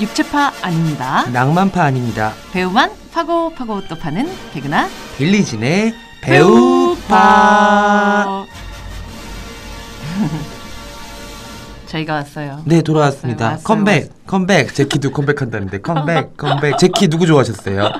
육체파 아닙니다. 낭만파 아닙니다. 배우만 파고 파고 또 파는 개그나 빌리진의 배우파. 저희가 왔어요. 네 돌아왔습니다. 왔어요, 왔어요, 컴백 컴백 젝키도 컴백한다는데 컴백 컴백 젝키 누구 좋아하셨어요?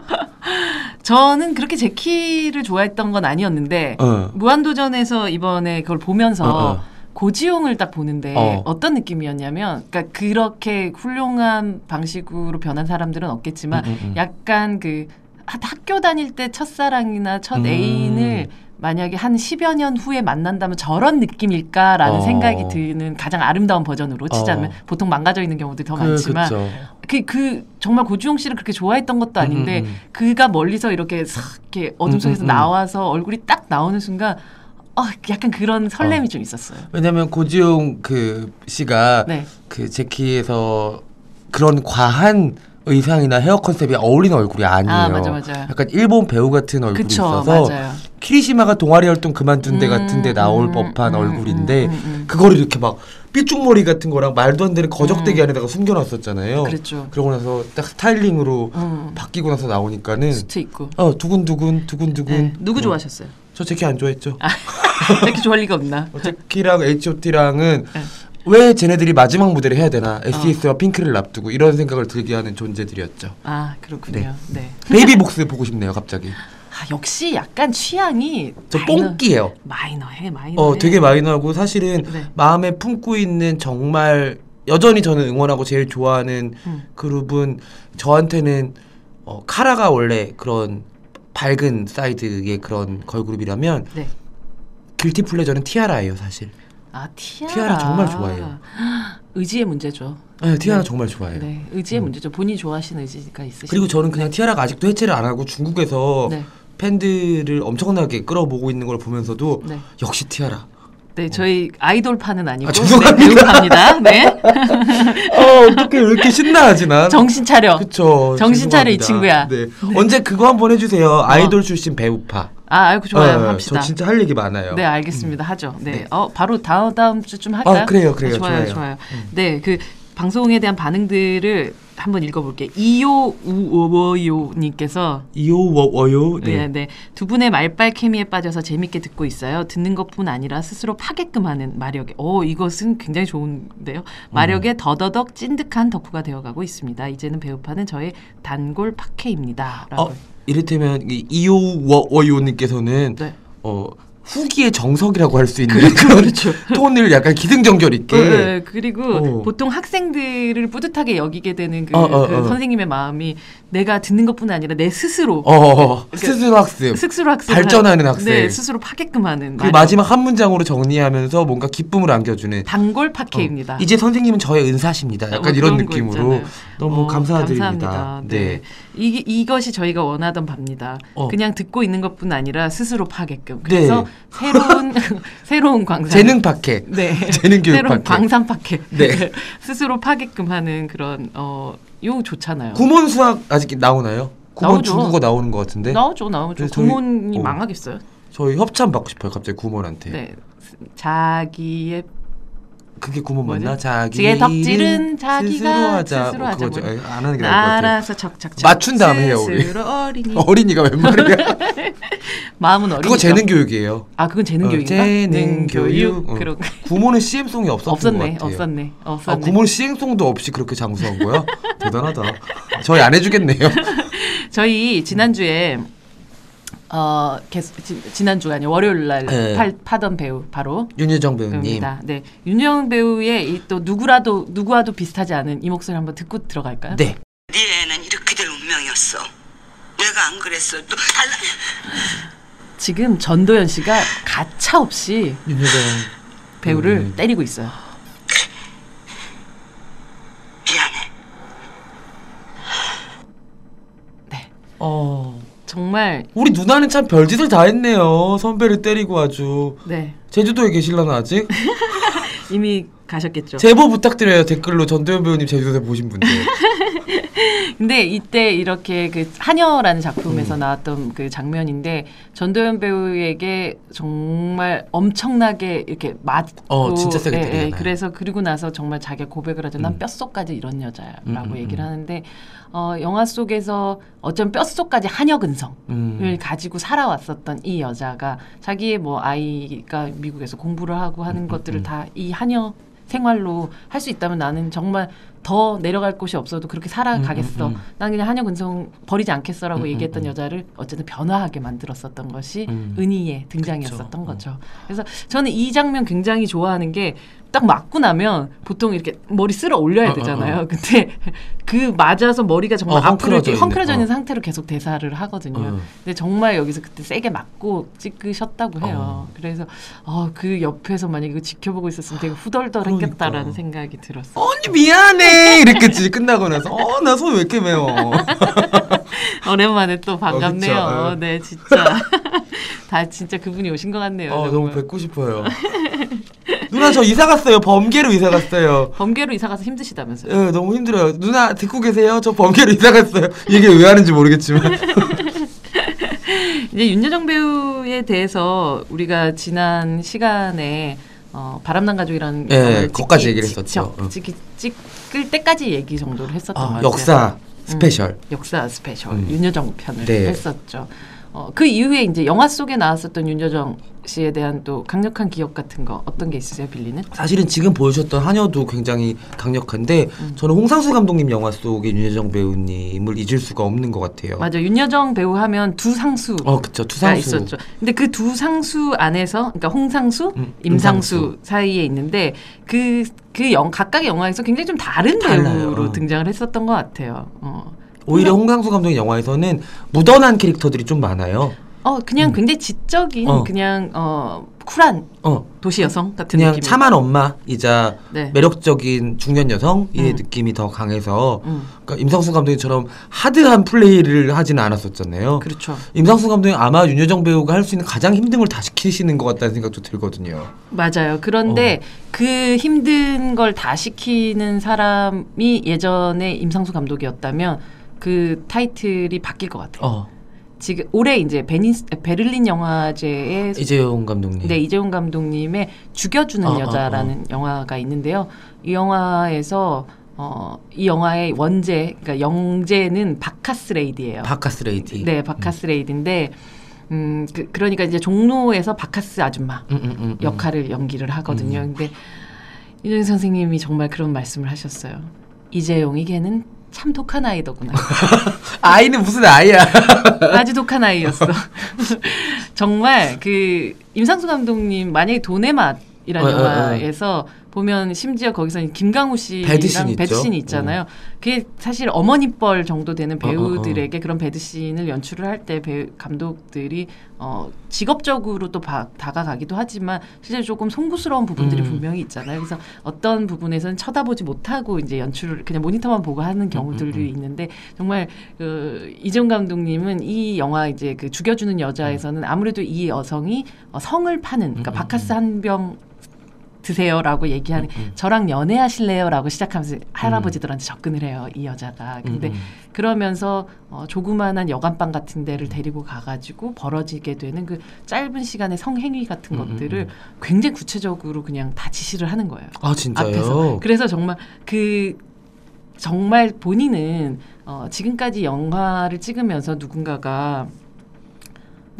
저는 그렇게 젝키를 좋아했던 건 아니었는데 어. 무한도전에서 이번에 그걸 보면서 어, 어. 고지용을 딱 보는데 어. 어. 떤 느낌이었냐면 그러니까 그렇게 훌륭한 방식으로 변한 사람들은 없겠지만 음, 음, 음. 약간 그 하- 학교 다닐 때 첫사랑이나 첫 음. 애인을 만약에 한 10여 년 후에 만난다면 저런 느낌일까라는 어. 생각이 드는 가장 아름다운 버전으로 치자면 어. 보통 망가져 있는 경우들이 더 그, 많지만 그쵸. 그, 그, 정말 고주용 씨를 그렇게 좋아했던 것도 아닌데, 음, 음, 음. 그가 멀리서 이렇게 싹, 이렇게 어둠 음, 속에서 음, 음. 나와서 얼굴이 딱 나오는 순간, 어, 약간 그런 설렘이 어. 좀 있었어요. 왜냐면 고지용 그 씨가 네. 그 제키에서 그런 과한 의상이나 헤어 컨셉이 어울리는 얼굴이 아니에요. 아, 맞아, 맞아요. 약간 일본 배우 같은 얼굴이 그쵸, 있어서 맞아요. 키리시마가 동아리 활동 그만둔 데 음, 같은데 나올 음, 법한 음, 얼굴인데 음, 음, 음. 그거를 이렇게 막 삐죽머리 같은 거랑 말도 안 되는 거적대기 안에다가 숨겨놨었잖아요. 음. 그랬죠. 그러고 나서 딱 스타일링으로 음. 바뀌고 나서 나오니까는 수트 있고. 어 두근두근 두근두근 네. 누구 어, 좋아하셨어요? 저 젝키 안 좋아했죠. 아, 이렇게 좋아할 리가 없나? 어, 젝키랑 H.O.T.랑은 네. 왜 쟤네들이 마지막 무대를 해야 어. 되나 SES와 핑클을 앞두고 이런 생각을 들게 하는 존재들이었죠. 아, 그렇군요. 네. 베이비 복스 보고 싶네요 갑자기. 아, 역시 약간 취향이. 저 마이너- 뽕끼예요. 마이너해, 마이너해. 어 되게 마이너하고 사실은 네. 마음에 품고 있는 정말 여전히 저는 응원하고 제일 좋아하는 음. 그룹은 저한테는 어, 카라가 원래 그런 밝은 사이드의 그런 걸그룹이라면 네. guilty pleasure는 티아라예요 사실. 아, 티아라. 티아라 정말 좋아해요. 의지의 문제죠. 네, 티아라 네. 정말 좋아해요. 네, 의지의 음. 문제죠. 본인이 좋아하시는 의지가 있으시죠. 그리고 저는 그냥 티아라가 아직도 해체를 안 하고 중국에서 네. 팬들을 엄청나게 끌어모으고 있는 걸 보면서도 네. 역시 티아라. 네, 저희 아이돌파는 아니고 아, 죄송합니다. 네, 배우파입니다. 네. 어, 어떻게 왜 이렇게 신나하지 난? 정신 차려. 그쵸. 정신 차려, 이 죄송합니다. 친구야. 네. 언제 그거 한번 해주세요. 아이돌 출신 배우파. 아, 아이고 좋아요. 어, 합시다. 저 진짜 할 얘기 많아요. 네, 알겠습니다. 하죠. 네. 네. 어, 바로 다음 다음 주쯤 할까요? 아, 그래요, 그래요. 아, 좋아요, 좋아요. 좋아요. 네, 그 방송에 대한 반응들을 한번 읽어볼게요. 이요 우워요 님께서 이오워워요. 네. 네. 네. 두 분의 말빨 케미에 빠져서 재밌게 듣고 있어요. 듣는 것뿐 아니라 스스로 파게끔 하는 마력에. 오, 이것은 굉장히 좋은데요. 마력에 더더덕 찐득한 덕후가 되어가고 있습니다. 이제는 배우파는 저의 단골 파케입니다. 라고. 어, 이를테면 이 이오워워요 님께서는 네. 어 후기의 정석이라고 할 수 있는 그렇죠, 그렇죠. 톤을 약간 기승전결 있게. 네, 그리고 어. 보통 학생들을 뿌듯하게 여기게 되는 그, 어, 어, 그 어. 선생님의 마음이 내가 듣는 것뿐 아니라 내 스스로 어, 그러니까 스스로 학습. 스스로 학습 발전하는 학생. 네, 스스로 파게끔 하는 그. 마지막 한 문장으로 정리하면서 뭔가 기쁨을 안겨주는. 단골 파케입니다. 어, 이제 선생님은 저의 은사십니다. 약간 뭐 이런 느낌으로. 너무 어, 감사드립니다. 감사합니다. 네. 네. 이, 이것이 저희가 원하던 바입니다. 어. 그냥 듣고 있는 것뿐 아니라 스스로 파게끔. 그래서 네. 새로운 새로운 광산 재능 파켓. 네. 재능 교육 새로운 파켓. 광산 파켓. 네. 스스로 파게끔 하는 그런 어, 요 좋잖아요. 구몬 수학 아직 나오나요? 구몬 나오죠. 중국어 나오는 것 같은데. 나오죠, 나오죠. 그래서 저희- 구몬이 어. 망하겠어요. 저희 협찬 받고 싶어요. 갑자기 구몬한테. 네. 자기의 그게 구몬 뭐죠? 맞나? 자기 덕질은 자기가 스스로 하자. 스스로 뭐 하자. 그거죠. 뭐. 에이, 안 하는 게 나을 것 같아요. 알아서 맞춘 다음에 해요, 우리. 어린이 어린이가 웬 말이야? 마음은 어린이 그거 재능 교육이에요. 아 그건 재능 어, 교육인가? 재능 교육. 어. 그런 구몬은 CM송이 없었던 없었네 것 같아요. 없었네 아, 없었네 구몬 시행송도 없이 그렇게 장수한 거야? 대단하다. 저희 안 해주겠네요. 저희 지난주에 어 계속 지, 지난주가 아니고 월요일 날 네. 팔, 파던 배우 바로 윤여정 배우님. 배우입니다. 네 윤영 배우의 이 또 누구라도 누구와도 비슷하지 않은 이 목소리 한번 듣고 들어갈까요? 네. 네 애는 이렇게 될 운명이었어. 내가 안 그랬어. 또 달라. 지금 전도연 씨가 가차 없이 윤여정 배우를 음. 때리고 있어요. 미안해. 네 어. 정말 우리 누나는 참 별짓을 다 했네요. 선배를 때리고 아주. 네 제주도에 계실라나 아직? 이미 가셨겠죠. 제보 부탁드려요 댓글로 전도연 배우님 제주도에 보신 분들. 근데 이때 이렇게 그 하녀라는 작품에서 나왔던 그 장면인데 전도연 배우에게 정말 엄청나게 이렇게 맞고 어, 진짜 세게 예, 예, 때리잖아요. 그래서 그리고 나서 정말 자기가 고백을 하죠. 난 음. 뼛속까지 이런 여자라고 음, 음, 얘기를 음. 하는데 어, 영화 속에서 어쩜 뼛속까지 하녀 근성을 음. 가지고 살아왔었던 이 여자가 자기의 뭐 아이가 미국에서 공부를 하고 하는 음, 음, 것들을 음. 다이 하녀 생활로 할 수 있다면 나는 정말 더 내려갈 곳이 없어도 그렇게 살아가겠어. 음, 음, 음. 난 그냥 한여 근성 버리지 않겠어라고 음, 음, 얘기했던 음. 여자를 어쨌든 변화하게 만들었었던 것이 음. 은희의 등장이었었던 그쵸. 어. 거죠. 그래서 저는 이 장면 굉장히 좋아하는 게딱 맞고 나면 보통 이렇게 머리 쓸어 올려야 어, 어, 되잖아요. 근데 그 맞아서 머리가 정말 어, 앞으로 헝클어져 이렇게 헝클어져 있는 어. 상태로 계속 대사를 하거든요. 어. 근데 정말 여기서 그때 세게 맞고 찍으셨다고 해요. 어. 그래서 어, 그 옆에서 만약 이거 지켜보고 있었으면 되게 후덜덜했겠다라는 그러니까. 생각이 들었어요. 언니 미안해 이랬겠지 끝나고 나서 어 나 손 왜 이렇게 매워 오랜만에 또 반갑네요. 어. 네, 진짜. 다 진짜 그분이 오신 것 같네요. 어. 너무 뵙고 싶어요 누나 저 이사 갔어요 범계로 이사 갔어요 범계로 이사 가서 힘드시다면서요? 예 너무 힘들어요 누나 듣고 계세요 저 범계로 이사 갔어요 이게 왜 하는지 모르겠지만 이제 윤여정 배우에 대해서 우리가 지난 시간에 어, 바람난 가족이라는 예, 찍기 얘기를 했었죠. 응. 찍기, 찍을 때까지 얘기 정도를 했었던 것 아, 같아요. 역사 스페셜 역사 스페셜 음. 윤여정 편을 네. 했었죠. 어, 그 이후에 이제 영화 속에 나왔었던 윤여정 씨에 대한 또 강력한 기억 같은 거 어떤 게 있으세요, 빌리는? 사실은 지금 보여주셨던 한여도 굉장히 강력한데 음. 저는 홍상수 감독님 영화 속의 윤여정 배우님을 잊을 수가 없는 것 같아요. 맞아, 윤여정 배우 하면 두 상수. 어 그쵸 가 투상수 있었죠. 근데 그 두 상수 안에서 그러니까 홍상수, 음, 임상수, 임상수. 사이에 있는데 그 그 영 각각의 영화에서 굉장히 좀 다른 달라요. 배우로 어. 등장을 했었던 것 같아요. 어. 오히려 홍상수 감독의 영화에서는 묻어난 캐릭터들이 좀 많아요. 어 그냥 음. 굉장히 지적인 어. 그냥 어 쿨한 어 도시 여성 같은 그냥 느낌. 참한 엄마이자 네. 매력적인 중년 여성의 음. 느낌이 더 강해서 음, 그러니까 임상수 감독님처럼 하드한 플레이를 하지는 않았었잖아요. 그렇죠. 임상수 감독님 아마 윤여정 배우가 할 수 있는 가장 힘든 걸 다 시키시는 것 같다는 생각도 들거든요. 맞아요. 그런데 어. 그 힘든 걸 다 시키는 사람이 예전에 임상수 감독이었다면 그 타이틀이 바뀔 것 같아요. 어 지금 올해 이제 베니, 베를린 영화제에 이재용 감독님. 네, 이재용 감독님의 죽여주는 어, 어, 여자라는 영화가 있는데요. 이 영화에서 어, 이 영화의 원제, 그러니까 영제는 Bacchus Lady예요. Bacchus Lady. 네, Bacchus Lady인데 음, 그, 그러니까 이제 종로에서 박카스 아줌마 음, 음, 음, 음. 역할을 연기를 하거든요. 근데 여정 선생님이 정말 그런 말씀을 하셨어요. 이재용이 걔는 참 독한 아이더구나. 아이는 무슨 아이야? 아주 독한 아이였어. 정말 그 임상수 감독님 만약에 돈의 맛이라는 어, 어, 어. 영화에서 보면 심지어 거기서 김강우 씨랑 배드씬 있죠. 배드신이 있잖아요. 그게 사실 어머니뻘 정도 되는 어, 어, 어. 배우들에게 그런 배드신을 연출을 할때 감독들이 어, 직업적으로 또 바- 다가가기도 하지만 실제 조금 송구스러운 부분들이 음. 분명히 있잖아요. 그래서 어떤 부분에서는 쳐다보지 못하고 이제 연출을 그냥 모니터만 보고 하는 경우들이 음, 음. 있는데 정말 그 이재용 감독님은 이 영화 이제 그 죽여주는 여자에서는 아무래도 이 여성이 어, 성을 파는 그러니까 음, 음, 바카스 한 병 드세요라고 얘기하는 음, 음. 저랑 연애하실래요라고 시작하면서 할아버지들한테 접근을 해요 이 여자가 근데 음, 음. 그러면서 어, 조그마한 여관방 같은 데를 데리고 가가지고 벌어지게 되는 그 짧은 시간의 성행위 같은 음, 음, 것들을 음. 굉장히 구체적으로 그냥 다 지시를 하는 거예요. 아 진짜요? 앞에서. 그래서 정말 그 정말 본인은 어, 지금까지 영화를 찍으면서 누군가가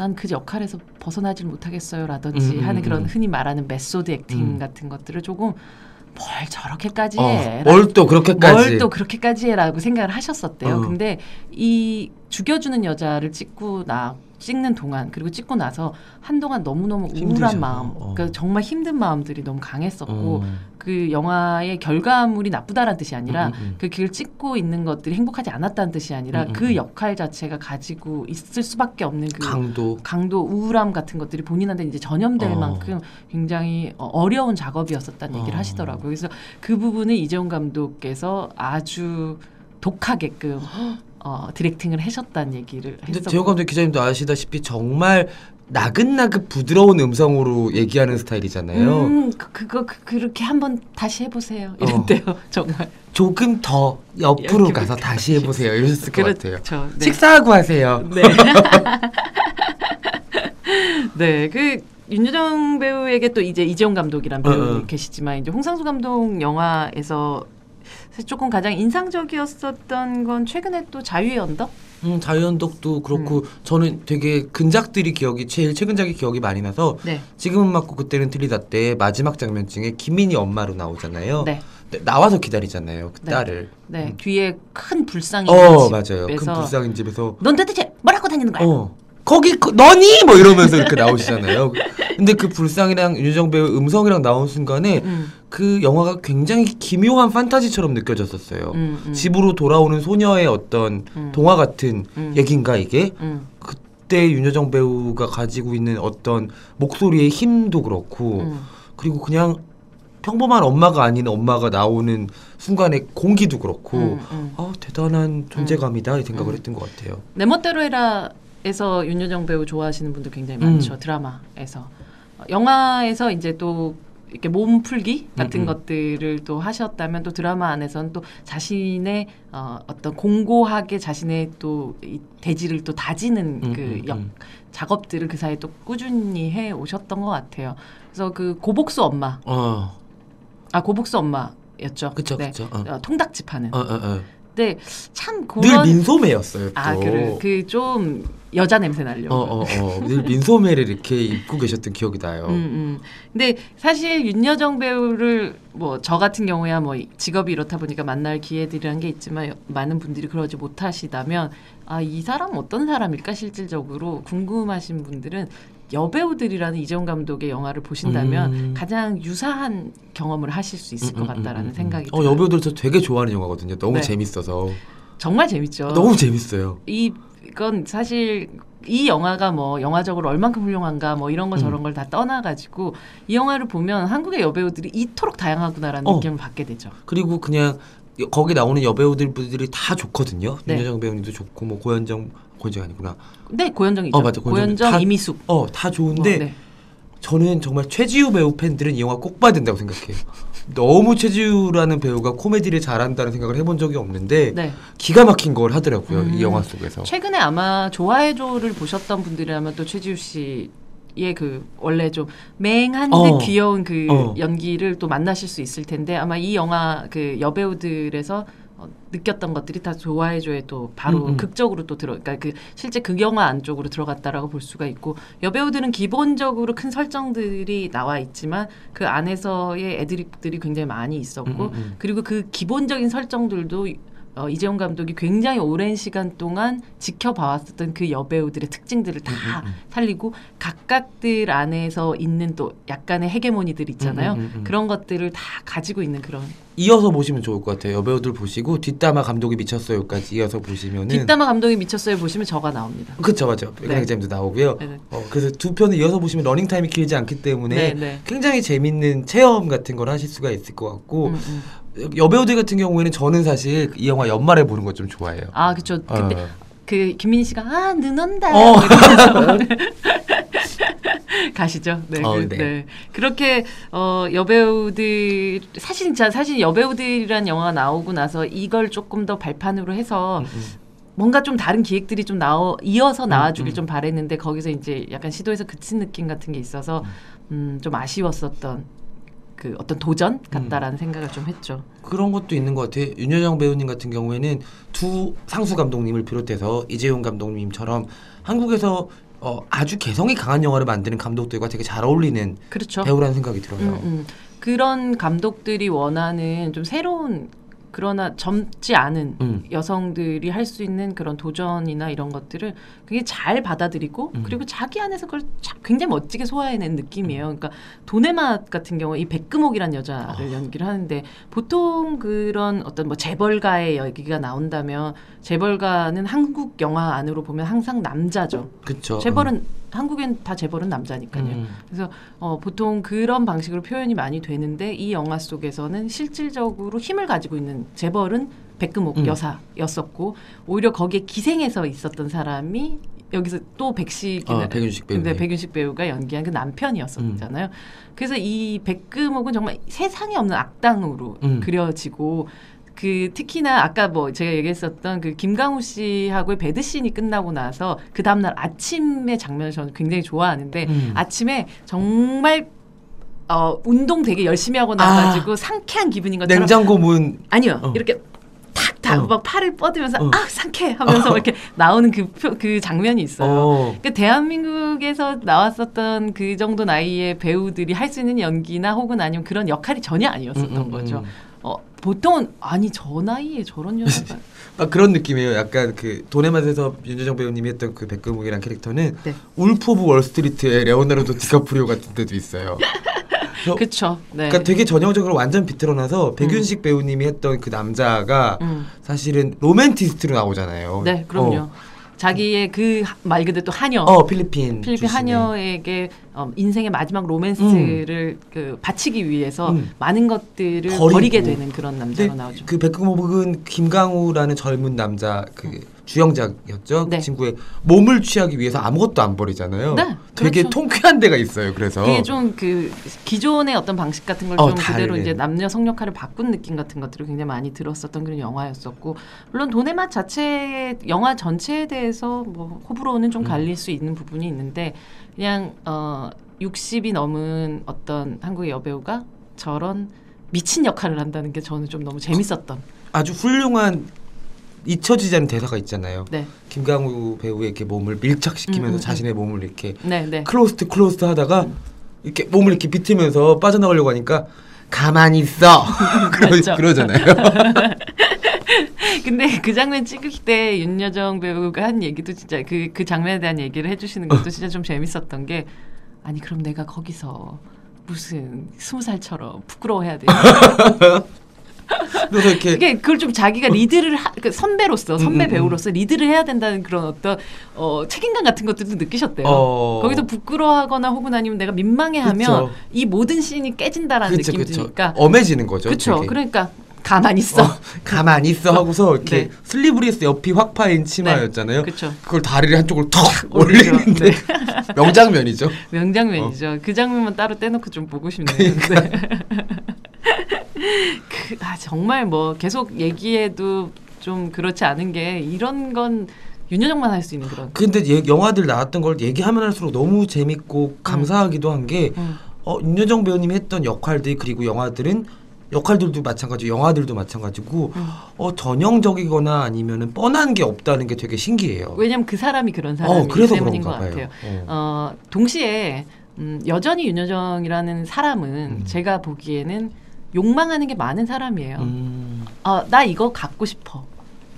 난 그 역할에서 벗어나질 못하겠어요 라든지 음, 음, 하는 그런 음. 흔히 말하는 method acting 음. 같은 것들을 조금 뭘 저렇게까지 어, 해. 뭘 또 그렇게까지? 뭘 또 그렇게까지 해라고 생각을 하셨었대요. 어. 근데 이 죽여주는 여자를 찍고 나 찍는 동안 그리고 찍고 나서 한동안 너무너무 우울한 힘들죠. 마음, 어. 그러니까 정말 힘든 마음들이 너무 강했었고 어. 그 영화의 결과물이 나쁘다는 뜻이 아니라 음, 음, 음. 그 길을 찍고 있는 것들이 행복하지 않았다는 뜻이 아니라 음, 음, 그 음. 역할 자체가 가지고 있을 수밖에 없는 그 강도. 강도 우울함 같은 것들이 본인한테 이제 전염될 어. 만큼 굉장히 어, 어려운 작업이었었다는 얘기를 어. 하시더라고요. 그래서 그 부분을 이재용 감독께서 아주 독하게끔 어, 디렉팅을 하셨다는 얘기를 했었고 재호 감독 기자님도 아시다시피 정말 나긋나긋 부드러운 음성으로 얘기하는 스타일이잖아요. 음, 그, 그거 그, 그렇게 한번 다시 해보세요. 어. 이랬대요. 정말. 조금 더 옆으로 가서 다시 해보세요. 이러셨을 것 같아요. 그렇죠. 네. 식사하고 하세요. 네. 네, 그 윤여정 배우에게 또 이제 이재용 감독이란 배우 어, 어. 계시지만 이제 홍상수 감독 영화에서 조금 가장 인상적이었었던 건 최근에 또 자유의 언덕. 음, 자유연독도 그렇고 저는 되게 근작들이 기억이 제일 최근작이 기억이 많이 나서 네. 지금은 맞고 그때는 틀리다 때 마지막 장면 중에 김민희 엄마로 나오잖아요. 네. 네, 나와서 기다리잖아요. 그 네. 딸을. 네. 음. 뒤에 큰 불상이 어 있는 맞아요. 큰 집에서 불쌍한 집에서 넌 도대체 뭘 하고 다니는 거야? 어 거기 그, 너니 뭐 이러면서 이렇게 나오시잖아요. 근데 그 불상이랑 윤여정 배우 음성이랑 나온 순간에 음. 그 영화가 굉장히 기묘한 판타지처럼 느껴졌었어요. 음, 음. 집으로 돌아오는 소녀의 어떤 음. 동화 같은 음. 얘긴가 이게 음. 그때 윤여정 배우가 가지고 있는 어떤 목소리의 힘도 그렇고 음. 그리고 그냥 평범한 엄마가 아닌 엄마가 나오는 순간의 공기도 그렇고. 아 대단한 존재감이다 이 생각을 음. 했던 것 같아요. 내 멋대로 해라 에서 윤여정 배우 좋아하시는 분들 굉장히 음. 많죠 드라마에서 어, 영화에서 이제 또 이렇게 몸 풀기 같은 음, 음. 것들을 또 하셨다면 또 드라마 안에서는 또 자신의 어, 어떤 공고하게 자신의 또 이 대지를 또 다지는 음, 그 음, 역, 음. 작업들을 그 사이에 또 꾸준히 해 오셨던 것 같아요. 그래서 그 고복수 엄마 어, 아 고복수 엄마였죠. 그쵸, 네. 그쵸. 어. 어, 통닭집 하는. 어, 어, 어. 근데 참늘 그런 민소매였어요. 또. 아, 그래. 그좀 여자 냄새 나려고. 어, 어, 어. 늘 민소매를 이렇게 입고 계셨던 기억이 나요. 음, 음. 근데 사실 윤여정 배우를 뭐 저 같은 경우야 뭐 직업이 이렇다 보니까 만날 기회들이란 게 있지만 많은 분들이 그러지 못하시다면 아 이 사람 어떤 사람일까 실질적으로 궁금하신 분들은 여배우들이라는 이재용 감독의 영화를 보신다면 음. 가장 유사한 경험을 하실 수 있을 것 같다라는 생각이 어, 들어요. 여배우들 저 되게 좋아하는 영화거든요. 너무 네. 재밌어서. 정말 재밌죠. 너무 재밌어요. 이 이건 사실 이 영화가 뭐 영화적으로 얼만큼 훌륭한가 뭐 이런 거 저런 음. 걸다 떠나가지고 이 영화를 보면 한국의 여배우들이 이토록 다양하구나라는 어. 느낌을 받게 되죠. 그리고 그냥 여- 거기 나오는 여배우들 분들이 다 좋거든요. 네. 윤여정 배우님도 좋고 뭐 고현정 고현정 아니구나. 네 고현정이죠. 어, 맞아. 고현정. 고현정, 다- 이미숙. 어다 좋은데 뭐, 네. 저는 정말 최지우 배우 팬들은 이 영화 꼭 봐야 된다고 생각해요. 너무 최지우라는 배우가 코미디를 잘한다는 생각을 해본 적이 없는데 네. 기가 막힌 걸 하더라고요 음. 이 영화 속에서. 최근에 아마 좋아해줘를 보셨던 분들이라면 또 최지우 씨 의 그 원래 좀 맹한 듯 어. 귀여운 그 어. 연기를 또 만나실 수 있을 텐데 아마 이 영화 그 여배우들에서 어, 느꼈던 것들이 다 좋아해줘에 또 바로 음, 음. 극적으로 또 들어 그러니까 그 실제 극영화 안쪽으로 들어갔다라고 볼 수가 있고 여배우들은 기본적으로 큰 설정들이 나와 있지만 그 안에서의 애드립들이 굉장히 많이 있었고 음, 음, 음. 그리고 그 기본적인 설정들도 어, 이재용 감독이 굉장히 오랜 시간 동안 지켜봐왔었던 그 여배우들의 특징들을 다 음, 음, 음. 살리고 각각들 안에서 있는 또 약간의 헤게모니들 있잖아요. 음, 음, 음, 음. 그런 것들을 다 가지고 있는 그런 이어서 보시면 좋을 것 같아요. 여배우들 보시고 뒷담화 감독이 미쳤어요까지 이어서 보시면은 뒷담화 감독이 미쳤어요 보시면 저가 나옵니다. 그쵸 맞죠. 네. 백양잼도 나오고요. 네, 네. 어, 그래서 두 편을 이어서 보시면 러닝 타임이 길지 않기 때문에 네, 네. 굉장히 재밌는 체험 같은 걸 하실 수가 있을 것 같고 음, 음. 여배우들 같은 경우에는 저는 사실 이 영화 연말에 보는 거 좀 좋아해요. 아. 근데 어. 그 김민희 씨가 아 눈 온다 어. 뭐 이러면서 가시죠. 네, 어, 그, 네. 네. 그렇게 어, 여배우들 사실 진짜 사실 여배우들이란 영화가 나오고 나서 이걸 조금 더 발판으로 해서 음, 음. 뭔가 좀 다른 기획들이 좀 나오 이어서 나와주길 음. 좀 바랬는데 거기서 이제 약간 시도해서 그친 느낌 같은 게 있어서 음, 좀 아쉬웠었던 그 어떤 도전 음. 같다라는 생각을 좀 했죠. 그런 것도 있는 것 같아요. 윤여정 배우님 같은 경우에는 두 상수 감독님을 비롯해서 이재용 감독님처럼 한국에서 어, 아주 개성이 강한 영화를 만드는 감독들과 되게 잘 어울리는 그렇죠. 배우라는 생각이 들어요. 음, 음. 그런 감독들이 원하는 좀 새로운 그러나 젊지 않은 음. 여성들이 할 수 있는 그런 도전이나 이런 것들을 굉장히 잘 받아들이고 음. 그리고 자기 안에서 그걸 자- 굉장히 멋지게 소화해낸 느낌이에요. 그러니까 돈의 맛 같은 경우 이 백금옥이란 여자를 아. 연기를 하는데 보통 그런 어떤 뭐 재벌가의 얘기가 나온다면 재벌가는 한국 영화 안으로 보면 항상 남자죠. 그쵸. 재벌은 한국엔 다 재벌은 남자니까요. 음. 그래서 어, 보통 그런 방식으로 표현이 많이 되는데 이 영화 속에서는 실질적으로 힘을 가지고 있는 재벌은 백금옥 음. 여사였었고 오히려 거기에 기생해서 있었던 사람이 여기서 또 백식 어, 백윤식 배우. 근데 백윤식 배우가 연기한 그 남편이었었잖아요. 그래서 이 백금옥은 정말 세상에 없는 악당으로 음. 그려지고 그 특히나 아까 뭐 제가 얘기했었던 그 김강우 씨하고의 배드 씬이 끝나고 나서 그 다음날 아침의 장면을 저는 굉장히 좋아하는데 음. 아침에 정말 어 운동 되게 열심히 하고 나가지고 상쾌한 기분인 것처럼 냉장고 문 아니요 어. 이렇게 탁탁 어. 막 팔을 뻗으면서 어. 아 상쾌 하면서 이렇게 나오는 그, 표, 그 장면이 있어요. 어. 그러니까 대한민국에서 나왔었던 그 정도 나이의 배우들이 할 수 있는 연기나 혹은 아니면 그런 역할이 전혀 아니었었던 음, 음, 거죠. 음. 어, 보통은 아니 저 나이에 저런 여자가 막 그런 느낌이에요. 약간 그 돈의 맛에서 윤여정 배우님이 했던 그 백금옥이라는 캐릭터는 네. 울프 오브 월스트리트의 레오나르도 디카프리오 같은 데도 있어요. 그렇죠. 네. 그러니까 되게 전형적으로 완전 비틀어놔서 백윤식 배우님이 했던 그 남자가 음. 사실은 로맨티스트로 나오잖아요. 네, 그럼요. 어, 자기의 그 말 그대로 또 하녀 어, 필리핀 필리핀 출신의. 하녀에게 어, 인생의 마지막 로맨스를 그 바치기 위해서 음. 많은 것들을 버리고. 버리게 되는 그런 남자로 나오죠. 그 백금옥은 김강우라는 젊은 남자 그 주영작이었죠. 네. 그 친구의 몸을 취하기 위해서 아무것도 안 버리잖아요. 네, 되게 그렇죠. 통쾌한 데가 있어요. 그래서 그게 좀 그 기존의 어떤 방식 같은 걸 어, 좀 그대로 다른. 이제 남녀 성역할을 바꾼 느낌 같은 것들을 굉장히 많이 들었었던 그런 영화였었고 물론 돈의 맛 자체 영화 전체에 대해서 뭐 호불호는 좀 음. 갈릴 수 있는 부분이 있는데 그냥 어 60이 넘은 어떤 한국의 여배우가 저런 미친 역할을 한다는 게 저는 좀 너무 재밌었던 아주 훌륭한 잊혀지지 않는 대사가 있잖아요. 네 김강우 배우에게 몸을 밀착시키면서 음, 음, 자신의 몸을 이렇게 네, 네. 클로스트 클로스트 하다가 이렇게 몸을 이렇게 비틀면서 빠져나가려고 하니까 가만히 있어 그러, 맞죠. 그러잖아요. 근데 그 장면 찍을 때 윤여정 배우가 한 얘기도 진짜 그, 그 장면에 대한 얘기를 해주시는 것도 진짜 좀 재밌었던 게 아니 그럼 내가 거기서 무슨 스무 살처럼 부끄러워해야 돼. 그래서 이렇게 그게 그걸 좀 자기가 리드를 하, 그 선배로서 선배 음, 음, 음. 배우로서 리드를 해야 된다는 그런 어떤 어, 책임감 같은 것들도 느끼셨대요. 어. 거기서 부끄러워하거나 혹은 아니면 내가 민망해하면 그쵸. 이 모든 씬이 깨진다라는 그쵸 느낌 그쵸 드니까 엄해지는 거죠. 그렇죠. 그러니까 가만히 있어. 어, 가만히 있어 하고서 이렇게 네. 슬리브리스 옆이 확 파인 치마였잖아요. 그렇죠. 그걸 다리를 한쪽으로 턱. 올리는데 네. 명장면이죠. 명장면이죠. 그 장면만 따로 떼놓고 좀 보고 싶네요. 그러니까. 네. 그, 아, 정말 뭐 계속 얘기해도 좀 그렇지 않은 게 이런 건 윤여정만 할 수 있는 그런. 근데 얘- 영화들 나왔던 걸 얘기하면 할수록 너무 재밌고 감사하기도 한게 음. 어, 윤여정 배우님이 했던 역할들 그리고 영화들은 역할들도 마찬가지, 영화들도 마찬가지고 음. 어, 전형적이거나 아니면은 뻔한 게 없다는 게 되게 신기해요. 왜냐면 그 사람이 그런 사람이기 어, 그래서 때문인 것 봐요. 같아요. 어. 어, 동시에 음, 여전히 윤여정이라는 사람은 음. 제가 보기에는 욕망하는 게 많은 사람이에요. 음, 어, 나 이거 갖고 싶어.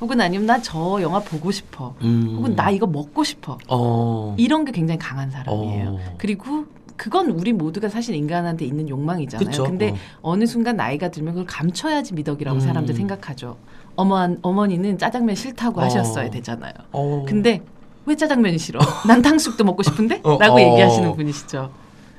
혹은 아니면 나 저 영화 보고 싶어. 음. 혹은 나 이거 먹고 싶어. 어. 이런 게 굉장히 강한 사람이에요. 어. 그리고 그건 우리 모두가 사실 인간한테 있는 욕망이잖아요. 그쵸. 근데 어. 어. 느 순간 나이가 들면 그걸 감춰야지 미덕이라고 음. 사람들 생각하죠. 어머 어머니는 짜장면 싫다고 어. 하셨어야 되잖아요. 어. 근데 왜 짜장면이 싫어? 난 탕수육도 먹고 싶은데? 어, 라고 어. 얘기하시는 분이시죠.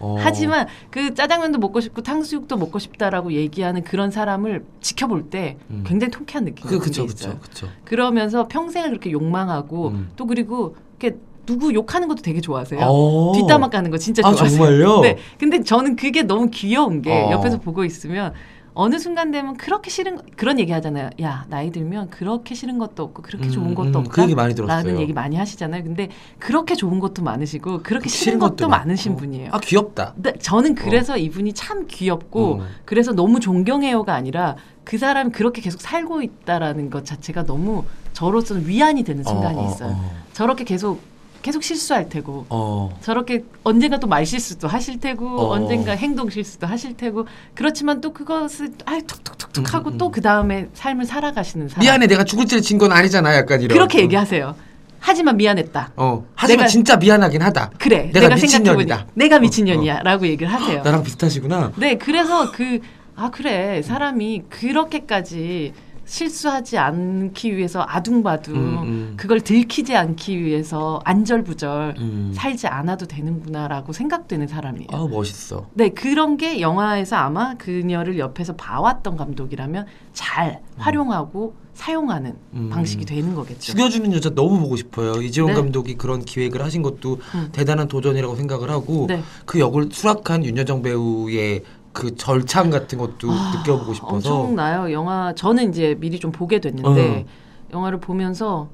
어. 하지만 그 짜장면도 먹고 싶고 탕수육도 먹고 싶다라고 얘기하는 그런 사람을 지켜볼 때 음. 굉장히 통쾌한 느낌이 그 그쵸 있어요. 그쵸 그쵸. 그러면서 평생을 그렇게 욕망하고 음. 또 그리고 이렇게 누구 욕하는 것도 되게 좋아하세요. 어. 뒷담화 까는 거 진짜 아, 좋아하세요. 정말요? 네. 근데 저는 그게 너무 귀여운 게 어. 옆에서 보고 있으면 어느 순간 되면 그렇게 싫은 거- 그런 얘기 하잖아요. 야 나이 들면 그렇게 싫은 것도 없고 그렇게 음, 좋은 것도 음, 없다. 그 얘기 많이 들었어요. 라는 얘기 많이 하시잖아요. 근데 그렇게 좋은 것도 많으시고 그렇게 싫은, 것도, 많- 많으신 어. 분이에요. 아 귀엽다. 근데 저는 그래서 이분이 참 귀엽고 어. 그래서 너무 존경해요가 아니라 그 사람이 그렇게 계속 살고 있다라는 것 자체가 너무 저로서는 위안이 되는 순간이 어, 어, 있어요. 어. 저렇게 계속 계속 실수할 테고 어. 저렇게 언젠가 또 말 실수도 하실 테고 어. 언젠가 행동 실수도 하실 테고 그렇지만 또 그것을 아 툭툭툭툭 음, 하고 음. 또그 다음에 삶을 살아가시는 사람 미안해 내가 죽을 죄를 진 건 아니잖아 약간 이런. 그렇게 얘기하세요. 하지만 미안했다. 어. 하지만 내가- 진짜 미안하긴 하다. 그래 내가 내가, 미친년이다. 내가 어, 미친년이야라고 얘기를 하세요. 나랑 비슷하시구나. 네, 그래서 그 아 그래 사람이 그렇게까지 실수하지 않기 위해서 아둥바둥 음, 음. 그걸 들키지 않기 위해서 안절부절 음. 살지 않아도 되는구나라고 생각되는 사람이에요. 아 멋있어. 네, 그런 게 영화에서 아마 그녀를 옆에서 봐왔던 감독이라면 잘 활용하고 사용하는 음. 방식이 되는 거겠죠. 죽여주는 여자 너무 보고 싶어요. 이재용 네. 감독이 그런 기획을 하신 것도 음. 대단한 도전이라고 생각을 하고 네. 그 역을 수락한 윤여정 배우의 그 절창 같은 것도 아, 느껴보고 싶어서 엄청나요. 영화 저는 이제 미리 좀 보게 됐는데 어. 영화를 보면서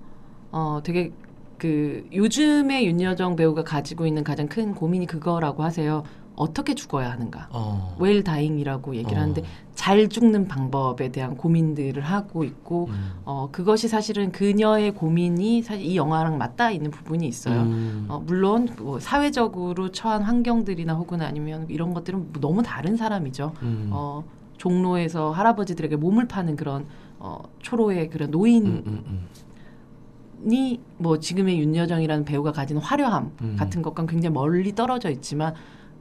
어 되게 그 요즘에 윤여정 배우가 가지고 있는 가장 큰 고민이 그거라고 하세요. 어떻게 죽어야 하는가? 어. 웰 다잉이라고 얘기를 어. 하는데 잘 죽는 방법에 대한 고민들을 하고 있고 음. 어 그것이 사실은 그녀의 고민이 사실 이 영화랑 맞닿아 있는 부분이 있어요. 음. 어, 물론 뭐 사회적으로 처한 환경들이나 혹은 아니면 이런 것들은 너무 다른 사람이죠. 음. 어, 종로에서 할아버지들에게 몸을 파는 그런 어, 초로의 그런 노인이 음, 음, 음. 뭐 지금의 윤여정이라는 배우가 가진 화려함 음. 같은 것과 굉장히 멀리 떨어져 있지만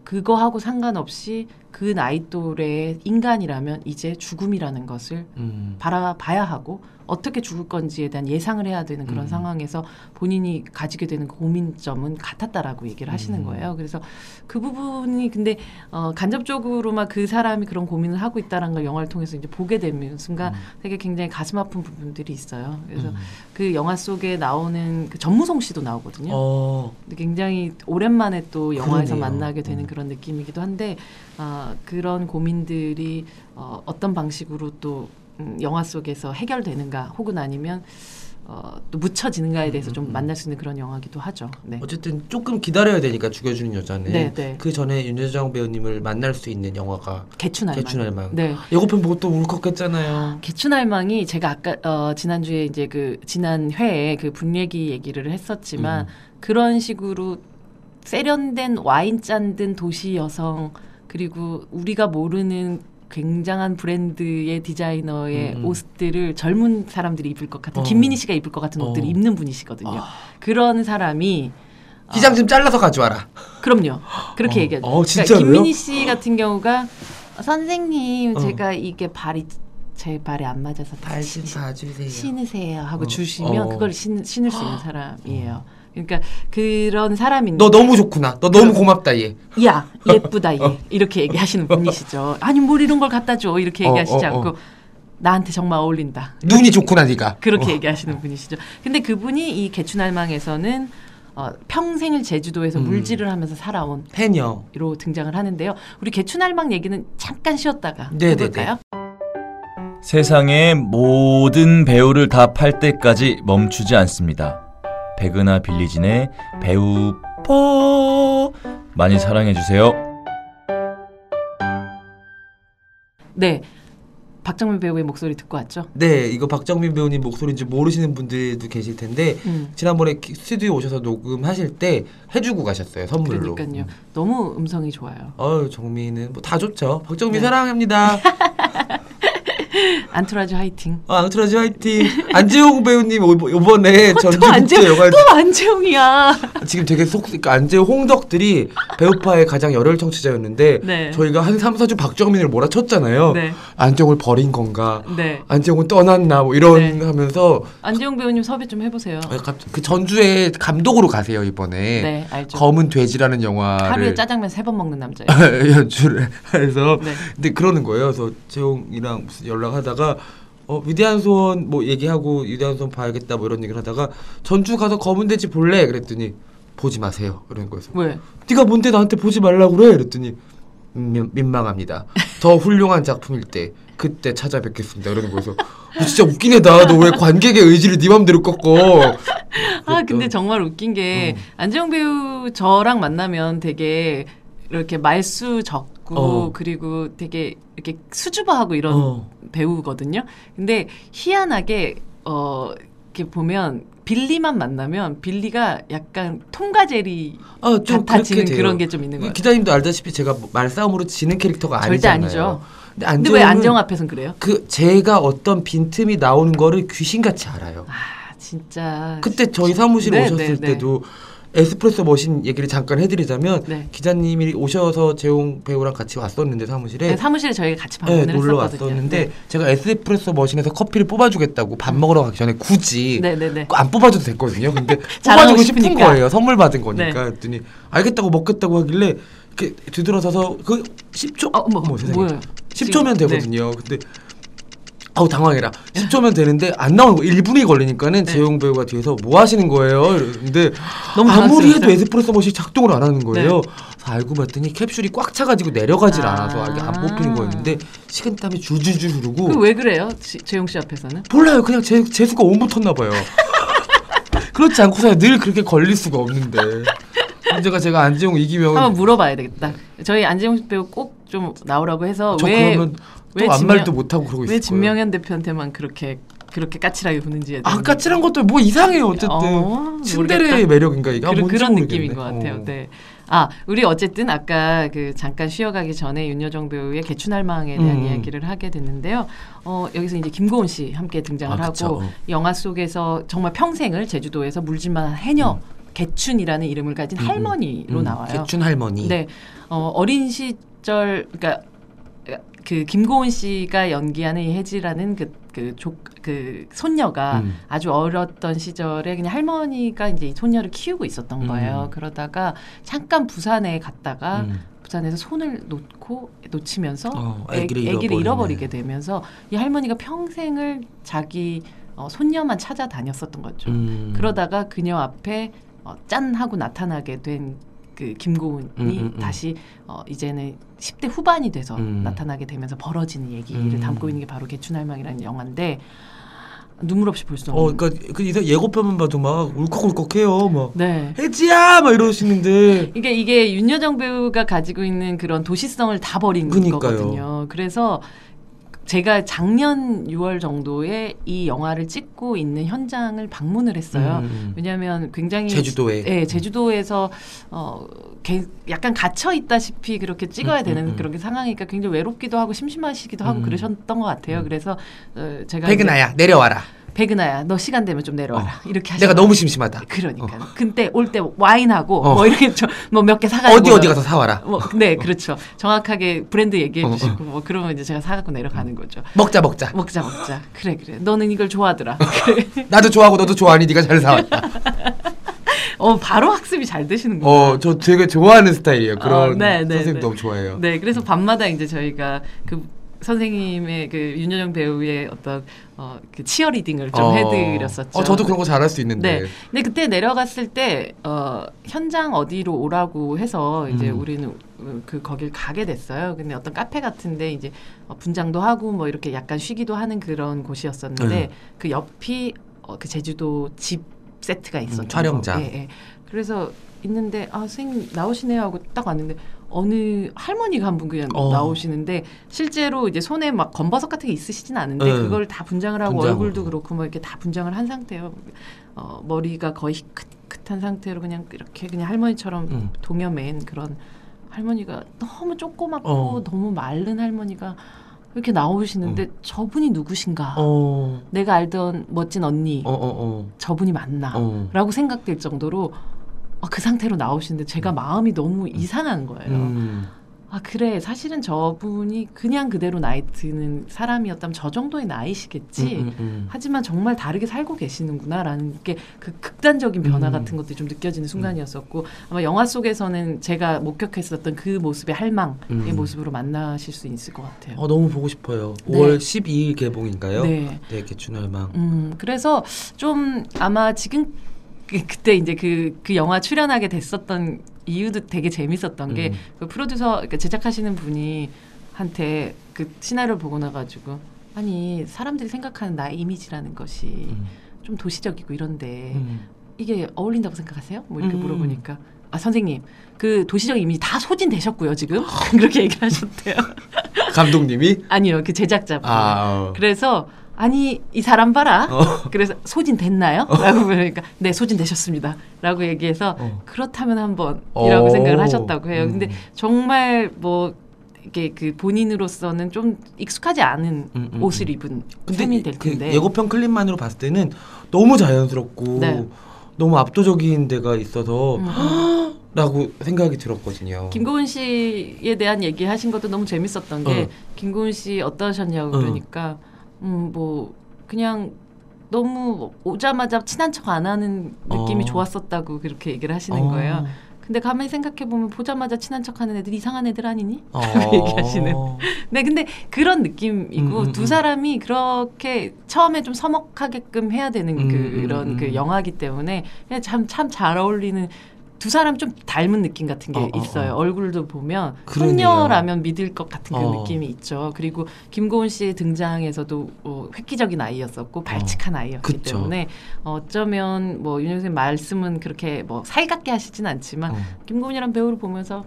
그거하고 상관없이 그 나이 또래의 인간이라면 이제 죽음이라는 것을 음. 바라봐야 하고 어떻게 죽을 건지에 대한 예상을 해야 되는 그런 음. 상황에서 본인이 가지게 되는 고민점은 같았다라고 얘기를 하시는 음. 거예요. 그래서 그 부분이 근데 어, 간접적으로만 그 사람이 그런 고민을 하고 있다는 걸 영화를 통해서 이제 보게 되는 순간 음. 되게 굉장히 가슴 아픈 부분들이 있어요. 그래서 음. 그 영화 속에 나오는 그 전무송 씨도 나오거든요. 어. 굉장히 오랜만에 또 영화에서 그러네요. 만나게 되는 음. 그런 느낌이기도 한데 아, 그런 고민들이 어, 어떤 방식으로 또 음, 영화 속에서 해결되는가 혹은 아니면 어, 또 묻혀지는가에 대해서 좀 음, 음. 만날 수 있는 그런 영화기도 하죠. 네. 어쨌든 조금 기다려야 되니까 죽여주는 여자는 네, 네. 그 전에 윤여정 배우님을 만날 수 있는 영화가 개춘할망. 개춘할망. 네. 예고편 보고 또 울컥했잖아요. 개춘할망이 제가 아까 어, 지난주에 이제 그 지난 회에 그 분얘기 얘기를 했었지만 음. 그런 식으로 세련된 와인 짠든 도시 여성 그리고 우리가 모르는 굉장한 브랜드의 디자이너의 음, 음. 옷들을 젊은 사람들이 입을 것 같은 어. 김민희 씨가 입을 것 같은 어. 옷들을 입는 분이시거든요. 아. 그런 사람이 기장 좀 잘라서 가져와라. 그럼요. 그렇게 어. 얘기하죠. 어, 그러니까? 김민희 씨 같은 경우가 선생님 어. 제가 이게 발이 제 발에 안 맞아서 발좀 시- 봐주세요. 신으세요 하고 어. 주시면 어. 그걸 신, 신을 수 있는 사람이에요. 그러니까 그런 사람인데 너 너무 좋구나. 너 너무 고맙다 얘. 야 예쁘다 얘 이렇게 얘기하시는 분이시죠. 아니 뭘 이런 걸 갖다 줘 이렇게 어, 얘기하시지 어, 어. 않고 나한테 정말 어울린다. 눈이 좋구나 네가. 그렇게 어. 얘기하시는 분이시죠. 근데 그분이 이 개춘할망에서는 어, 평생을 제주도에서 음. 물질을 하면서 살아온 해녀. 로 등장을 하는데요. 우리 개춘할망 얘기는 잠깐 쉬었다가 네네네. 해볼까요? 세상의 모든 배우를 다 팔 때까지 멈추지 않습니다. 백은하 빌리진의 배우 뽀 많이 사랑해 주세요. 네, 박정민 배우의 목소리 듣고 왔죠. 네, 이거 박정민 배우님 목소리인지 모르시는 분들도 계실 텐데 음. 지난번에 기- 스튜디오 오셔서 녹음하실 때 해주고 가셨어요 선물로. 그러니까요. 너무 음성이 좋아요. 어유 정민은 뭐 다 좋죠. 박정민 네. 사랑합니다. 안토라즈 화이팅. 어, 앙트라지 화이팅. 안재홍 배우님 오- 이번에 또 전주국제 안재홍, 영화 또 안재홍이야. 지금 되게 속 그러니까 안재홍 홍덕들이 배우파의 가장 열혈 청취자였는데 네. 저희가 한 3, 4주 박정민을 몰아쳤잖아요. 네, 안재홍을 버린 건가? 네. 안재홍은 떠났나? 뭐 이런 네. 하면서 안재홍 배우님 섭외 좀 해보세요. 아, 갑- 그 전주에 감독으로 가세요 이번에. 네, 알죠. 검은 돼지라는 영화를 하루에 짜장면 세 번 먹는 남자예요. 연출을 해서 네. 근데 그러는 거예요. 그래서 재홍이랑 무슨 연락하다가 어 위대한 소원 뭐 얘기하고 위대한 소원 봐야겠다 뭐 이런 얘기를 하다가 전주 가서 검은 돼지 볼래 그랬더니 보지 마세요 이런 거에서 왜? 네가 뭔데 나한테 보지 말라고 그래 그랬더니 음, 민, 민망합니다. 더 훌륭한 작품일 때 그때 찾아뵙겠습니다 이러는 거에서 어, 진짜 웃긴 애다. 너왜 관객의 의지를 네 맘대로 꺾어? 아 근데 정말 웃긴 게 어. 안재홍 배우 저랑 만나면 되게 이렇게 말수 적 고 어. 그리고 되게 이렇게 수줍어하고 이런 어. 배우거든요. 근데 희한하게 어 이렇게 보면 빌리만 만나면 빌리가 약간 통과제리 아, 좀 같아지는 돼요. 그런 게 좀 있는 거예요. 기자님도 알다시피 제가 뭐 말싸움으로 지는 캐릭터가 절대 아니잖아요. 아니죠. 근데 근데 왜 안정 앞에선 그래요? 그 제가 어떤 빈틈이 나오는 거를 귀신같이 알아요. 아 진짜 그때 저희 사무실 네, 오셨을 네, 네. 때도 에스프레소 머신 얘기를 잠깐 해드리자면 네. 기자님이 오셔서 재용 배우랑 같이 왔었는데 사무실에 네, 사무실에 저희가 같이 네, 방문을 놀러 했었거든요. 왔었는데 제가 에스프레소 머신에서 커피를 뽑아주겠다고 밥 먹으러 가기 전에 굳이 네, 네, 네. 안 뽑아줘도 됐거든요. 근데 뽑아주고 싶은. 거예요. 선물 받은 거니까. 네. 그랬더니 알겠다고 먹겠다고 하길래 이렇게 뒤돌아서서 그 10초 어, 뭐. 뭐예요? 10초면 지금, 네. 되거든요. 근데 아우 당황해라. 10초면 되는데 안 나오는 거 1분이 걸리니까는 재용 배우가 뒤에서 뭐 하시는 거예요? 네. 너무 아무리 해도. 에스프레소 머신이 작동을 안 하는 거예요. 네. 알고 봤더니 캡슐이 꽉 차가지고 내려가질 아. 않아서 이게 안 뽑히는 거였는데 식은땀이 줄줄줄 흐르고 그왜 그래요? 지- 재용 씨 앞에서는? 몰라요. 그냥 제 재수가 온 붙었나 봐요. 그렇지 않고서 늘 그렇게 걸릴 수가 없는데 문제가 제가 안지용 이기면 한번 물어봐야 되겠다. 저희 안재용 배우 꼭 좀 나오라고 해서 저왜왜 또 아무 말도 못 하고 그러고 있을 왜. 진명현 대표한테만 그렇게 그렇게 까칠하게 구는지 아 까칠한 것도 뭐 이상해요 어쨌든 어, 신데레의. 매력인가 이게 아, 그런, 그런 모르겠네. 느낌인 것 같아요. 어. 네. 아, 우리 어쨌든 아까 그 잠깐 쉬어가기 전에 윤여정 배우의 개춘할망에 대한 음. 이야기를 하게 됐는데요. 어, 여기서 이제 김고은 씨 함께 등장을 아. 하고 어. 영화 속에서 정말 평생을 제주도에서 물질만한 해녀 개춘이라는 이름을 가진 할머니로 음, 나와요. 개춘 할머니. 네, 어, 어린 시절 그러니까 그 김고은 씨가 연기하는 이 혜지라는 그그족그 손녀가 음. 아주 어렸던 시절에 그냥 할머니가 이제 이 손녀를 키우고 있었던 음. 거예요. 그러다가 잠깐 부산에 갔다가 음. 부산에서 손을 놓고 놓치면서 어, 애- 아기를 아기를 잃어버리네. 잃어버리게 되면서 이 할머니가 평생을 자기 어, 손녀만 찾아다녔었던 거죠. 음. 그러다가 그녀 앞에 어, 짠 하고 나타나게 된 그 김고은이 음, 음, 음. 다시 어, 이제는 10대 후반이 돼서 음. 나타나게 되면서 벌어지는 얘기를 음. 담고 있는 게 바로 개춘할망이라는 영화인데 눈물 없이 볼수 어, 없는. 그러니까 그 이상 예고편만 봐도 막 울컥울컥해요. 막 네. 혜지야 막 이러시는데 이게 이게 윤여정 배우가 가지고 있는 그런 도시성을 다 버린 그니까요. 거거든요. 그래서 제가 작년 6월 정도에 이 영화를 찍고 있는 현장을 방문을 했어요. 음. 왜냐하면 굉장히 제주도에. 네, 제주도에서 어 개- 약간 갇혀 있다시피 그렇게 찍어야 음, 되는 음, 음. 그런 상황이니까 굉장히 외롭기도 하고 심심하시기도 하고 음. 그러셨던 것 같아요. 그래서 어, 제가 백은하야 내려와라. 이제 백은하야 너 시간 되면 좀 내려와라 이렇게 하시 내가 너무 심심하다. 그러니까 근데 올 때 와인하고 어. 뭐 이렇게 뭐 몇 개 사가지고 어디 어디 가서 사와라. 뭐, 네 그렇죠 정확하게 브랜드 얘기해 어, 어. 주시고 뭐 그러면 이제 제가 사갖고 내려가는 거죠 먹자 먹자. 먹자 먹자 그래 그래 너는 이걸 좋아하더라 그래. 나도 좋아하고 너도 좋아하니 네가 잘 사왔다. 어 바로 학습이 잘 되시는구나 어, 저 되게 좋아하는 스타일이에요. 그런 어, 네, 네, 선생님 네. 너무 좋아해요. 네, 그래서 밤마다 이제 저희가 그 선생님의 그 윤여정 배우의 어떤 어, 그 치어리딩을 좀 어. 해드렸었죠. 어, 저도 그런 거 잘할 수 있는데. 네. 근데 그때 내려갔을 때 어, 현장 어디로 오라고 해서 이제 음. 우리는 어, 그 거길 가게 됐어요. 근데 어떤 카페 같은데 이제 어, 분장도 하고 뭐 이렇게 약간 쉬기도 하는 그런 곳이었었는데 네. 그 옆이 어, 그 제주도 집 세트가 있었던 음, 촬영장. 거. 예, 예. 그래서 있는데 아 선생님 나오시네요 하고 딱 왔는데 어느 할머니가 한 분 그냥 어. 나오시는데 실제로 이제 손에 막 검버섯 같은 게 있으시진 않은데 네. 그걸 다 분장을 하고 분장으로. 얼굴도 그렇고 뭐 이렇게 다 분장을 한 상태예요. 어, 머리가 거의 희끗희끗한 상태로 그냥 이렇게 그냥 할머니처럼 음. 동여맨 그런 할머니가 너무 조그맣고 어. 너무 마른 할머니가 이렇게 나오시는데 저분이 누구신가? 어. 내가 알던 멋진 언니 어, 어, 어. 저분이 맞나? 어. 라고 생각될 정도로 아, 그 상태로 나오시는데 제가 마음이 너무 이상한 거예요. 음. 아 그래 사실은 저분이 그냥 그대로 나이 드는 사람이었다면 저 정도의 나이시겠지. 음, 음, 음. 하지만 정말 다르게 살고 계시는구나라는 게 그 극단적인 변화 음. 같은 것들이 좀 느껴지는 순간이었었고 아마 영화 속에서는 제가 목격했었던 그 모습의 할망의 음. 모습으로 만나실 수 있을 것 같아요. 어, 너무 보고 싶어요. 네. 5월 12일 개봉인가요? 네. 네, 개춘 할망. 음, 그래서 좀 아마 지금 그, 그때 이제 그, 그 영화 출연하게 됐었던 이유도 되게 재밌었던 게 음. 그 프로듀서, 그러니까 제작하시는 분이 한테 그 시나리오를 보고 나가지고 아니 사람들이 생각하는 나의 이미지라는 것이 음. 좀 도시적이고 이런데 음. 이게 어울린다고 생각하세요? 뭐 이렇게 음. 물어보니까 아 선생님 그 도시적 이미지 다 소진되셨고요 지금 그렇게 얘기를 하셨대요. 감독님이 아니요 그 제작자분. 아, 어. 그래서 아니 이 사람 봐라. 어. 그래서 소진 됐나요? 라고 그러니까 네 소진 되셨습니다. 라고 얘기해서 어. 그렇다면 한번이라고 오. 생각을 하셨다고 해요. 음. 근데 정말 뭐 이게 그 본인으로서는 좀 익숙하지 않은 음, 음, 옷을 음. 입은 근데 셈이 이- 될그 텐데. 예고편 클립만으로 봤을 때는 너무 자연스럽고 네. 너무 압도적인 데가 있어서 음. 라고 생각이 들었거든요. 김고은 씨에 대한 얘기 하신 것도 너무 재밌었던 게 어. 김고은 씨 어떠셨냐고 어. 그러니까 음 뭐 그냥 너무 오자마자 친한 척 안 하는 느낌이 어. 좋았었다고 그렇게 얘기를 하시는 어. 거예요. 근데 가만히 생각해 보면 보자마자 친한 척하는 애들 이상한 애들 아니니? 어. 얘기하시는. 네, 근데 그런 느낌이고 음, 음, 두 음. 사람이 그렇게 처음에 좀 서먹하게끔 해야 되는 음, 그런 음, 음. 그 영화기 때문에 참참 잘 어울리는 두 사람 좀 닮은 느낌 같은 게 어, 어, 있어요. 어. 얼굴도 보면 그러네요. 손녀라면 믿을 것 같은 그 어. 느낌이 있죠. 그리고 김고은 씨의 등장에서도 어, 획기적인 아이였었고 발칙한 아이였기 그쵸. 때문에 어쩌면 뭐 윤여정 선생님 말씀은 그렇게 뭐 살갑게 하시진 않지만 어. 김고은이란 배우를 보면서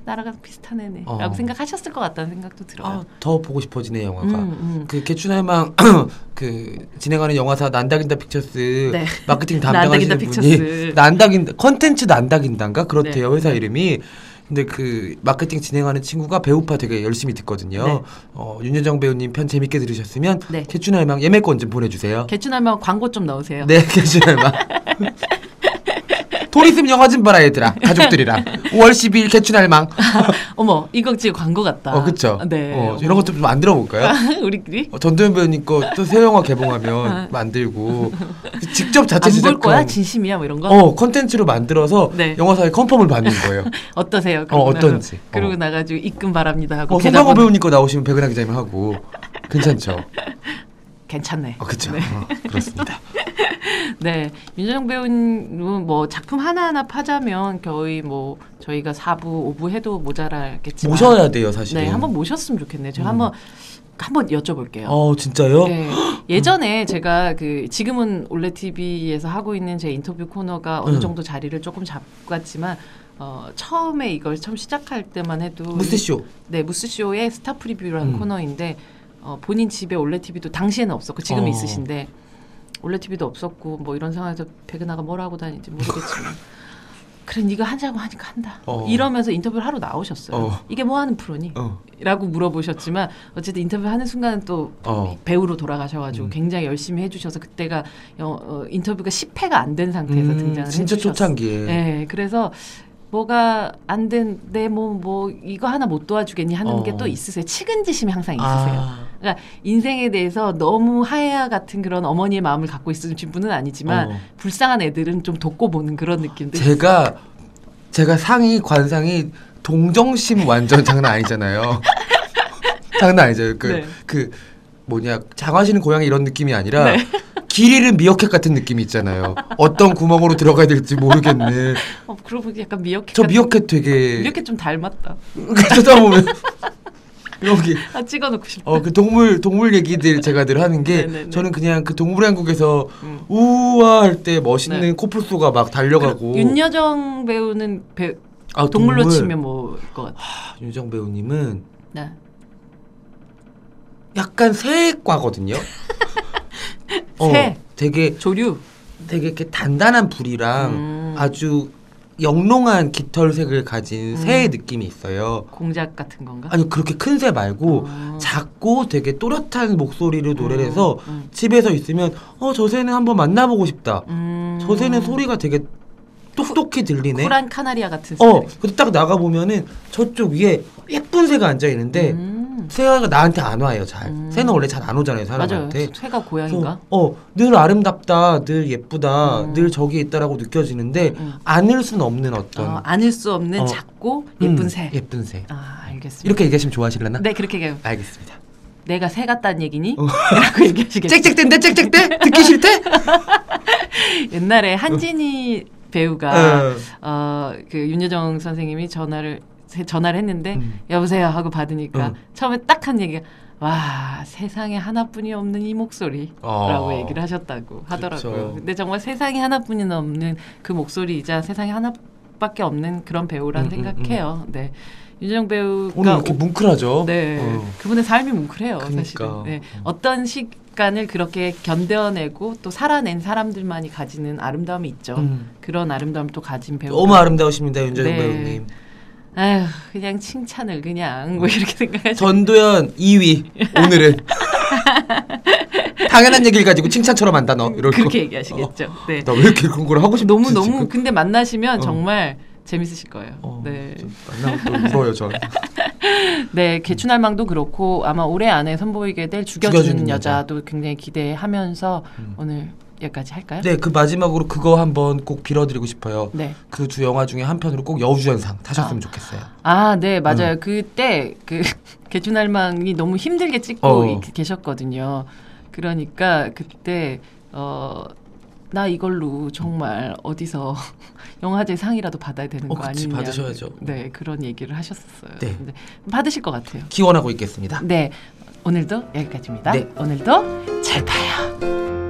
어, 나랑 비슷한 애네라고 어. 생각하셨을 것 같다는 생각도 들어요. 아, 더 보고 싶어지네 영화가. 음, 음. 그 계춘할망 그 진행하는 영화사 난다긴다 픽처스 네. 마케팅 담당하시는. 분이 난다긴다 컨텐츠 난다긴다인가 그렇대요 네. 회사 이름이. 근데 그 마케팅 진행하는 친구가 배우파 되게 열심히 듣거든요. 네. 어, 윤여정 배우님 편 재밌게 들으셨으면 네. 개춘할망 예매권 좀 보내주세요. 개춘하면 광고 좀 넣으세요. 네, 개춘할망. 돈 있으면 영화 좀 봐라 얘들아 가족들이랑 5월 12일 개춘할 망 어머 이거 지금 광고 같다. 어 그쵸 네. 어, 이런 것도 좀 만들어 볼까요? 우리끼리 어, 전도연 배우님 거또 새 영화 개봉하면 만들고 직접 자체 안 볼 제작한 거야? 진심이야? 뭐 이런 거? 어 컨텐츠로 만들어서 네. 영화사에 컨펌을 받는 거예요. 어떠세요? 어, 그러고 어떤지. 그러고 어. 나가지고 입금 바랍니다 하고 어, 송강호 배우님 거 나오시면 백은하 기자님 하고 괜찮죠? 괜찮네. 어, 그쵸? 네. 어, 그렇습니다. 네. 윤여정 배우님은 뭐 작품 하나하나 파자면 거의 뭐 저희가 4부, 5부 해도 모자라겠지만 모셔야 돼요 사실은. 네, 한번 모셨으면 좋겠네요. 제가 한번 한번 여쭤볼게요. 어 진짜요? 네. 예전에 제가 그 지금은 올레 TV에서 하고 있는 제 인터뷰 코너가 어느 음. 정도 자리를 조금 잡았지만 어, 처음에 이걸 처음 시작할 때만 해도 무스쇼. 네 무스쇼의 스타 프리뷰라는 음. 코너인데 어, 본인 집에 올레 TV도 당시에는 없었고 지금 어. 은 있으신데 올레 TV도 없었고 뭐 이런 상황에서 백은하가 뭘 하고 다니는지 모르겠지만 그래 네가 하자고 하니까 한다 어. 이러면서 인터뷰를 하러 나오셨어요. 어. 이게 뭐 하는 프로니? 어. 라고 물어보셨지만 어쨌든 인터뷰 하는 순간 또 어. 배우로 돌아가셔가지고 음. 굉장히 열심히 해주셔서 그때가 어, 어, 인터뷰가 10회가 안 된 상태에서 음, 등장을 진짜 해주셨어요. 초창기에. 네, 그래서 뭐가 안 된내뭐뭐 이거 하나 못 도와주겠니 하는 어. 게또 있으세요. 측은지심이 항상 있으세요. 아. 그러니까 인생에 대해서 너무 하야 같은 그런 어머니의 마음을 갖고 있으신 분은 아니지만 어. 불쌍한 애들은 좀 돕고 보는 그런 느낌도 제가 제가 상이 관상이 동정심 완전 장난 아니잖아요. 장난 아니죠. 그, 네. 그 뭐냐 장화시는 고양이 이런 느낌이 아니라 네. 길 잃은 미어캣 같은 느낌이 있잖아요. 어떤 구멍으로 들어가야 될지 모르겠네. 어, 그러고 보니 약간 미역캣 저 같은- 미어캣 되게 미역캣 좀 닮았다. 그러다 보면 여기 아 찍어놓고 싶다. 어 그 동물 동물 얘기들 제가 늘 하는 게 네네네. 저는 그냥 그 동물의 한국에서 음. 우와 할 때 멋있는 네. 코뿔소가 막 달려가고 윤여정 배우는 배, 아, 동물로 동물. 치면 뭐일 것 같아. 윤정 배우님은 네. 약간 새과거든요. 어, 새. 되게 조류. 되게 이렇게 단단한 불이랑 음. 아주 영롱한 깃털색을 가진 음. 새의 느낌이 있어요. 공작 같은 건가? 아니 그렇게 큰 새 말고 어. 작고 되게 또렷한 목소리로 노래를 음, 해서 음. 집에서 있으면 어 저 새는 한번 만나보고 싶다. 음. 저 새는 소리가 되게 똑똑히 들리네. 쿨한 카나리아 같은 어, 스타일. 근데 딱 나가 보면은 저쪽 위에 예쁜 새가 앉아 있는데 음. 새가 나한테 안 와요 잘. 음. 새는 원래 잘 안 오잖아요 맞아요. 사람한테. 새가 고양인가? 어, 늘 아름답다, 늘 예쁘다, 음. 늘 저기 있다라고 느껴지는데 음. 안을 수는 없는 어떤 어, 안을 수 없는 어. 작고 예쁜 음, 새. 예쁜 새. 아 알겠습니다. 이렇게 얘기하시면 좋아하실려나? 네 그렇게 얘기해요. 알겠습니다. 내가 새 같다는 얘기니? 어. 라고 얘기하시겠죠. 짹짹댄데 짹짹대 듣기 싫대? 옛날에 한진희 배우가 어. 어, 그 윤여정 선생님이 전화를 세- 전화를 했는데 음. 여보세요 하고 받으니까 음. 처음에 딱 한 얘기가 와 세상에 하나뿐이 없는 이 목소리라고 어. 얘기를 하셨다고 하더라고요. 그쵸. 근데 정말 세상에 하나뿐이 없는 그 목소리이자 세상에 하나밖에 없는 그런 배우란 음, 음, 생각해요. 네. 윤여정 배우가 오늘 이렇게 오- 뭉클하죠? 네, 어. 그분의 삶이 뭉클해요. 그러니까. 사실은. 네. 어떤 시간을 그렇게 견뎌내고 또 살아낸 사람들만이 가지는 아름다움이 있죠. 음. 그런 아름다움을 또 가진 배우. 너무 아름다우십니다 윤정현 네. 배우님. 아휴, 그냥 칭찬을 그냥 뭐 이렇게 생각하시. 전도연 2위 오늘은 당연한 얘기를 가지고 칭찬처럼 한다 너 이럴 그렇게 얘기하시겠죠. 네. 나 왜 이렇게 그런 걸 하고 싶지 너무 너무 지금? 근데 만나시면 어. 정말 재밌으실 거예요. 어, 네. 좀 만나면 또 울어요 저. 네, 개춘할망도 그렇고 아마 올해 안에 선보이게 될 죽여주는, 죽여주는 여자 도 굉장히 기대하면서 음. 오늘 여기까지 할까요? 네, 그 마지막으로 그거 한번 꼭 빌어드리고 싶어요. 네. 그 두 영화 중에 한 편으로 꼭 여우주연상 타셨으면 아. 좋겠어요. 아, 네, 맞아요. 음. 그때 그 개춘할망이 너무 힘들게 찍고 어. 이- 계셨거든요. 그러니까 그때 어. 나 이걸로 정말 어디서 영화제 상이라도 받아야 되는 어, 거 그치, 아니냐. 받으셔야죠. 네, 그런 얘기를 하셨었어요. 네. 받으실 것 같아요. 기원하고 있겠습니다. 네, 오늘도 여기까지입니다. 네. 오늘도 잘 봐요.